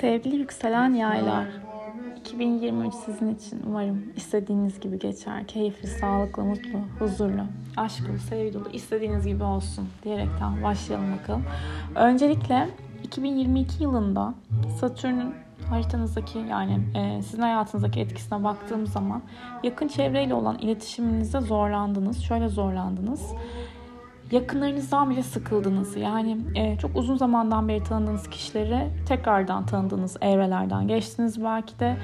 Sevgili yükselen yaylar, 2023 sizin için umarım istediğiniz gibi geçer. Keyifli, sağlıklı, mutlu, huzurlu, aşklı, sevgi dolu, istediğiniz gibi olsun diyerekten başlayalım bakalım. Öncelikle 2022 yılında Satürn'ün haritanızdaki yani e, sizin hayatınızdaki etkisine baktığım zaman yakın çevreyle olan iletişiminizde zorlandınız. Şöyle zorlandınız yakınlarınızdan bile sıkıldınız. Yani e, çok uzun zamandan beri tanıdığınız kişileri tekrardan tanıdığınız evrelerden geçtiniz belki de.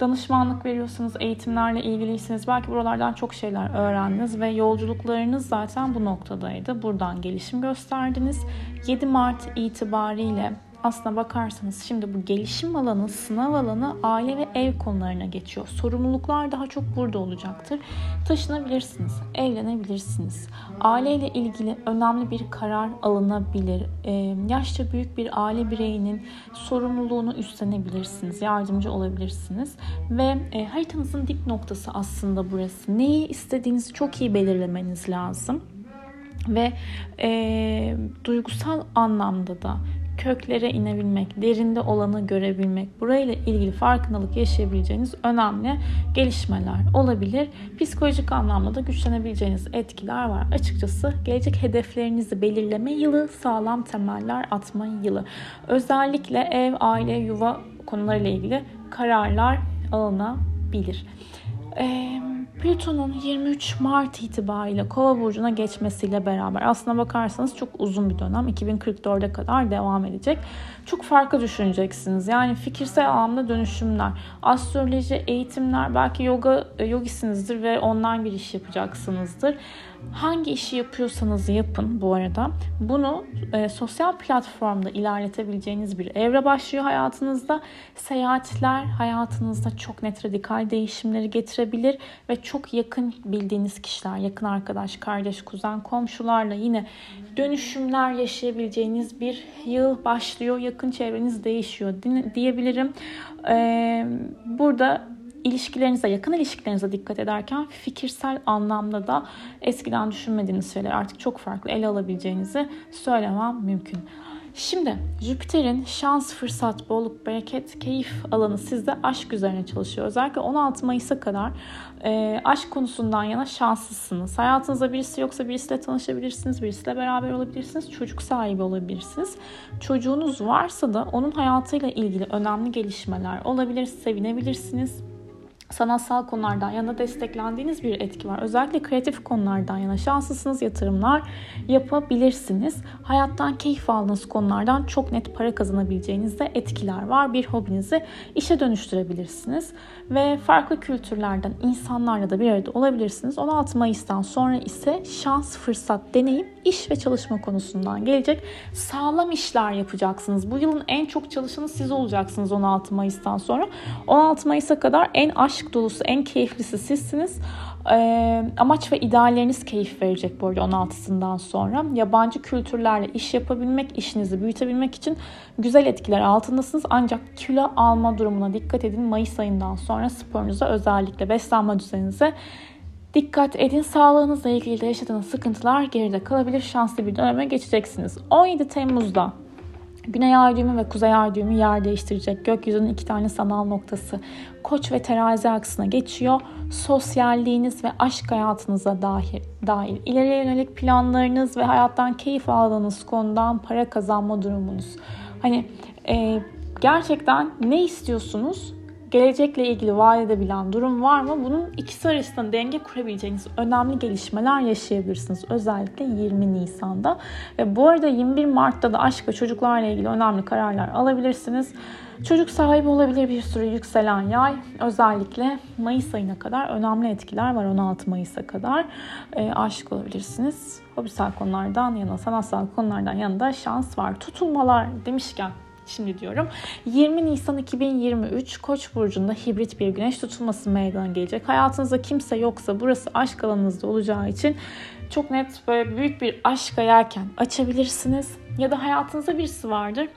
Danışmanlık veriyorsunuz, eğitimlerle ilgiliyseniz belki buralardan çok şeyler öğrendiniz ve yolculuklarınız zaten bu noktadaydı. Buradan gelişim gösterdiniz. 7 Mart itibariyle aslına bakarsanız şimdi bu gelişim alanı, sınav alanı aile ve ev konularına geçiyor. Sorumluluklar daha çok burada olacaktır. Taşınabilirsiniz, evlenebilirsiniz. Aileyle ilgili önemli bir karar alınabilir. Ee, yaşça büyük bir aile bireyinin sorumluluğunu üstlenebilirsiniz, yardımcı olabilirsiniz. Ve e, haritanızın dip noktası aslında burası. Neyi istediğinizi çok iyi belirlemeniz lazım ve e, duygusal anlamda da köklere inebilmek, derinde olanı görebilmek, burayla ilgili farkındalık yaşayabileceğiniz önemli gelişmeler olabilir. Psikolojik anlamda da güçlenebileceğiniz etkiler var. Açıkçası gelecek hedeflerinizi belirleme yılı, sağlam temeller atma yılı. Özellikle ev, aile, yuva konularıyla ilgili kararlar alınabilir. Eee Plüton'un 23 Mart itibariyle Kova burcuna geçmesiyle beraber aslına bakarsanız çok uzun bir dönem 2044'e kadar devam edecek. Çok farklı düşüneceksiniz. Yani fikirsel anlamda dönüşümler, astroloji, eğitimler, belki yoga e, yogisinizdir ve online bir iş yapacaksınızdır. Hangi işi yapıyorsanız yapın bu arada. Bunu e, sosyal platformda ilerletebileceğiniz bir evre başlıyor hayatınızda. Seyahatler hayatınızda çok net radikal değişimleri getirebilir ve çok yakın bildiğiniz kişiler, yakın arkadaş, kardeş, kuzen, komşularla yine dönüşümler yaşayabileceğiniz bir yıl başlıyor. Yakın çevreniz değişiyor diyebilirim. Ee, burada ilişkilerinize, yakın ilişkilerinize dikkat ederken fikirsel anlamda da eskiden düşünmediğiniz şeyler artık çok farklı ele alabileceğinizi söylemem mümkün. Şimdi Jüpiter'in şans, fırsat, bolluk, bereket, keyif alanı sizde aşk üzerine çalışıyor. Özellikle 16 Mayıs'a kadar e, aşk konusundan yana şanslısınız. Hayatınızda birisi yoksa birisiyle tanışabilirsiniz, birisiyle beraber olabilirsiniz, çocuk sahibi olabilirsiniz. Çocuğunuz varsa da onun hayatıyla ilgili önemli gelişmeler olabilir, sevinebilirsiniz sanatsal konulardan yana desteklendiğiniz bir etki var. Özellikle kreatif konulardan yana şanslısınız yatırımlar yapabilirsiniz. Hayattan keyif aldığınız konulardan çok net para kazanabileceğinizde etkiler var. Bir hobinizi işe dönüştürebilirsiniz ve farklı kültürlerden insanlarla da bir arada olabilirsiniz. 16 Mayıs'tan sonra ise şans, fırsat, deneyim, iş ve çalışma konusundan gelecek. Sağlam işler yapacaksınız. Bu yılın en çok çalışanı siz olacaksınız 16 Mayıs'tan sonra. 16 Mayıs'a kadar en aşk aşk dolusu, en keyiflisi sizsiniz. Ee, amaç ve idealleriniz keyif verecek bu arada 16'sından sonra. Yabancı kültürlerle iş yapabilmek, işinizi büyütebilmek için güzel etkiler altındasınız. Ancak kilo alma durumuna dikkat edin. Mayıs ayından sonra sporunuza özellikle beslenme düzeninize Dikkat edin sağlığınızla ilgili de yaşadığınız sıkıntılar geride kalabilir. Şanslı bir döneme geçeceksiniz. 17 Temmuz'da Güney ay düğümü ve kuzey ay düğümü yer değiştirecek. Gökyüzünün iki tane sanal noktası koç ve terazi aksına geçiyor. Sosyalliğiniz ve aşk hayatınıza dahil, dahil. İleriye yönelik planlarınız ve hayattan keyif aldığınız konudan para kazanma durumunuz. Hani e, gerçekten ne istiyorsunuz? Gelecekle ilgili vaat edebilen durum var mı? Bunun ikisi arasında denge kurabileceğiniz önemli gelişmeler yaşayabilirsiniz. Özellikle 20 Nisan'da. Ve bu arada 21 Mart'ta da aşk ve çocuklarla ilgili önemli kararlar alabilirsiniz. Çocuk sahibi olabilir bir sürü yükselen yay. Özellikle Mayıs ayına kadar önemli etkiler var 16 Mayıs'a kadar. E, aşık olabilirsiniz. Hobisel konulardan yana, sanatsal konulardan yanında şans var. Tutulmalar demişken şimdi diyorum. 20 Nisan 2023 Koç burcunda hibrit bir güneş tutulması meydana gelecek. Hayatınızda kimse yoksa burası aşk alanınızda olacağı için çok net böyle büyük bir aşk yelken açabilirsiniz. Ya da hayatınızda birisi vardır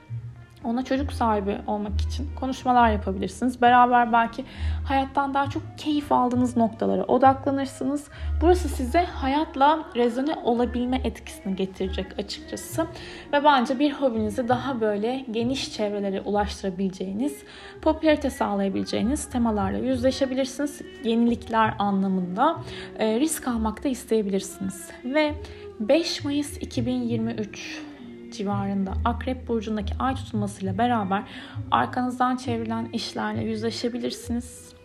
ona çocuk sahibi olmak için konuşmalar yapabilirsiniz. Beraber belki hayattan daha çok keyif aldığınız noktalara odaklanırsınız. Burası size hayatla rezone olabilme etkisini getirecek açıkçası. Ve bence bir hobinizi daha böyle geniş çevrelere ulaştırabileceğiniz, popülarite sağlayabileceğiniz temalarla yüzleşebilirsiniz. Yenilikler anlamında e, risk almak da isteyebilirsiniz. Ve 5 Mayıs 2023 civarında Akrep Burcu'ndaki ay tutulmasıyla beraber arkanızdan çevrilen işlerle yüzleşebilirsiniz.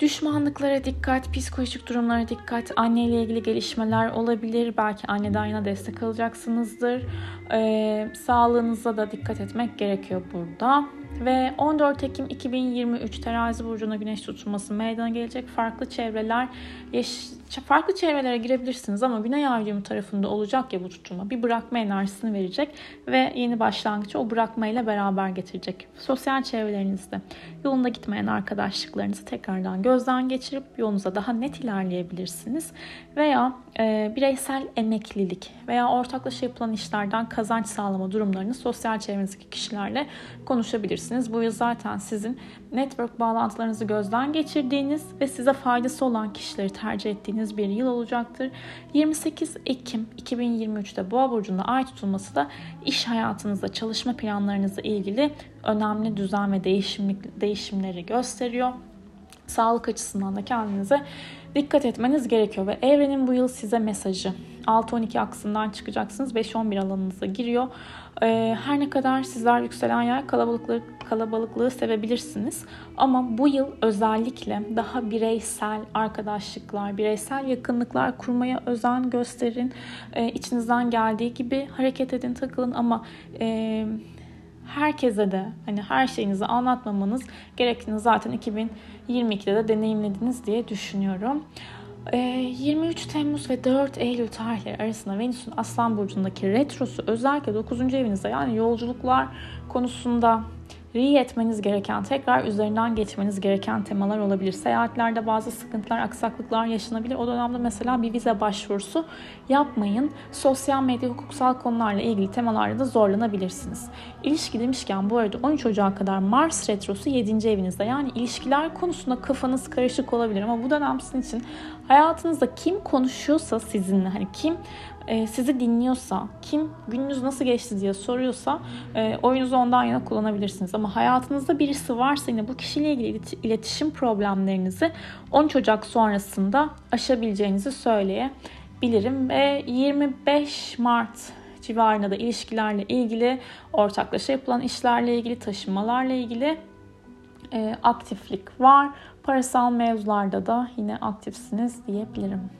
Düşmanlıklara dikkat, psikolojik durumlara dikkat, anneyle ilgili gelişmeler olabilir. Belki anneden yana destek alacaksınızdır. Ee, sağlığınıza da dikkat etmek gerekiyor burada. Ve 14 Ekim 2023 Terazi burcuna güneş tutulması meydana gelecek. Farklı çevreler, farklı çevrelere girebilirsiniz ama Güney düğümü tarafında olacak ya bu tutulma. Bir bırakma enerjisini verecek ve yeni başlangıcı o bırakmayla beraber getirecek. Sosyal çevrelerinizde yolunda gitmeyen arkadaşlıklarınızı tekrardan gözden geçirip yolunuza daha net ilerleyebilirsiniz. Veya e, bireysel emeklilik veya ortaklaşa yapılan işlerden kazanç sağlama durumlarını sosyal çevrenizdeki kişilerle konuşabilirsiniz. Bu yıl zaten sizin network bağlantılarınızı gözden geçirdiğiniz ve size faydası olan kişileri tercih ettiğiniz bir yıl olacaktır. 28 Ekim 2023'te Boğa burcunda ay tutulması da iş hayatınızda çalışma planlarınızla ilgili önemli düzen ve değişimlik, değişimleri gösteriyor. Sağlık açısından da kendinize dikkat etmeniz gerekiyor ve evrenin bu yıl size mesajı 6-12 aksından çıkacaksınız. 5-11 alanınıza giriyor. Ee, her ne kadar sizler yükselen yay kalabalıklığı, kalabalıklığı sevebilirsiniz. Ama bu yıl özellikle daha bireysel arkadaşlıklar, bireysel yakınlıklar kurmaya özen gösterin. Ee, içinizden geldiği gibi hareket edin, takılın ama... E, herkese de hani her şeyinizi anlatmamanız gerektiğini zaten 2022'de de deneyimlediniz diye düşünüyorum. 23 ee, Temmuz ve 4 Eylül tarihleri arasında Venüs'ün Aslan Burcu'ndaki retrosu özellikle 9. evinizde yani yolculuklar konusunda Ri etmeniz gereken, tekrar üzerinden geçmeniz gereken temalar olabilir. Seyahatlerde bazı sıkıntılar, aksaklıklar yaşanabilir. O dönemde mesela bir vize başvurusu yapmayın. Sosyal medya, hukuksal konularla ilgili temalarda da zorlanabilirsiniz. İlişki demişken bu arada 13 Ocak'a kadar Mars Retrosu 7. evinizde. Yani ilişkiler konusunda kafanız karışık olabilir ama bu dönem sizin için hayatınızda kim konuşuyorsa sizinle hani kim e, sizi dinliyorsa, kim gününüz nasıl geçti diye soruyorsa e, oyunuzu ondan yana kullanabilirsiniz. Ama hayatınızda birisi varsa yine bu kişiyle ilgili iletişim problemlerinizi 13 Ocak sonrasında aşabileceğinizi söyleyebilirim. Ve 25 Mart civarında da ilişkilerle ilgili, ortaklaşa yapılan işlerle ilgili, taşınmalarla ilgili e, aktiflik var. Parasal mevzularda da yine aktifsiniz diyebilirim.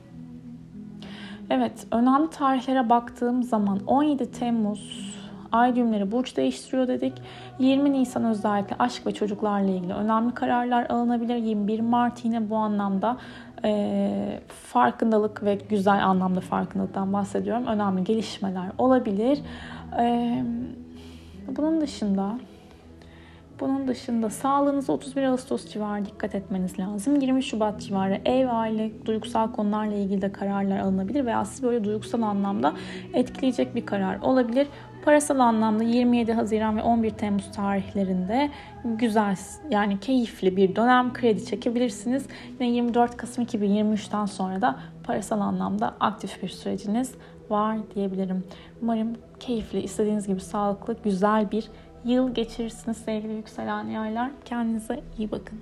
Evet, önemli tarihlere baktığım zaman 17 Temmuz ay düğümleri burç değiştiriyor dedik. 20 Nisan özellikle aşk ve çocuklarla ilgili önemli kararlar alınabilir. 21 Mart yine bu anlamda e, farkındalık ve güzel anlamda farkındalıktan bahsediyorum. Önemli gelişmeler olabilir. E, bunun dışında bunun dışında sağlığınıza 31 Ağustos civarı dikkat etmeniz lazım. 20 Şubat civarı ev, aile, duygusal konularla ilgili de kararlar alınabilir veya sizi böyle duygusal anlamda etkileyecek bir karar olabilir. Parasal anlamda 27 Haziran ve 11 Temmuz tarihlerinde güzel yani keyifli bir dönem kredi çekebilirsiniz. Yine 24 Kasım 2023'ten sonra da parasal anlamda aktif bir süreciniz var diyebilirim. Umarım keyifli, istediğiniz gibi sağlıklı, güzel bir yıl geçirirsiniz sevgili yükselen yaylar. Kendinize iyi bakın.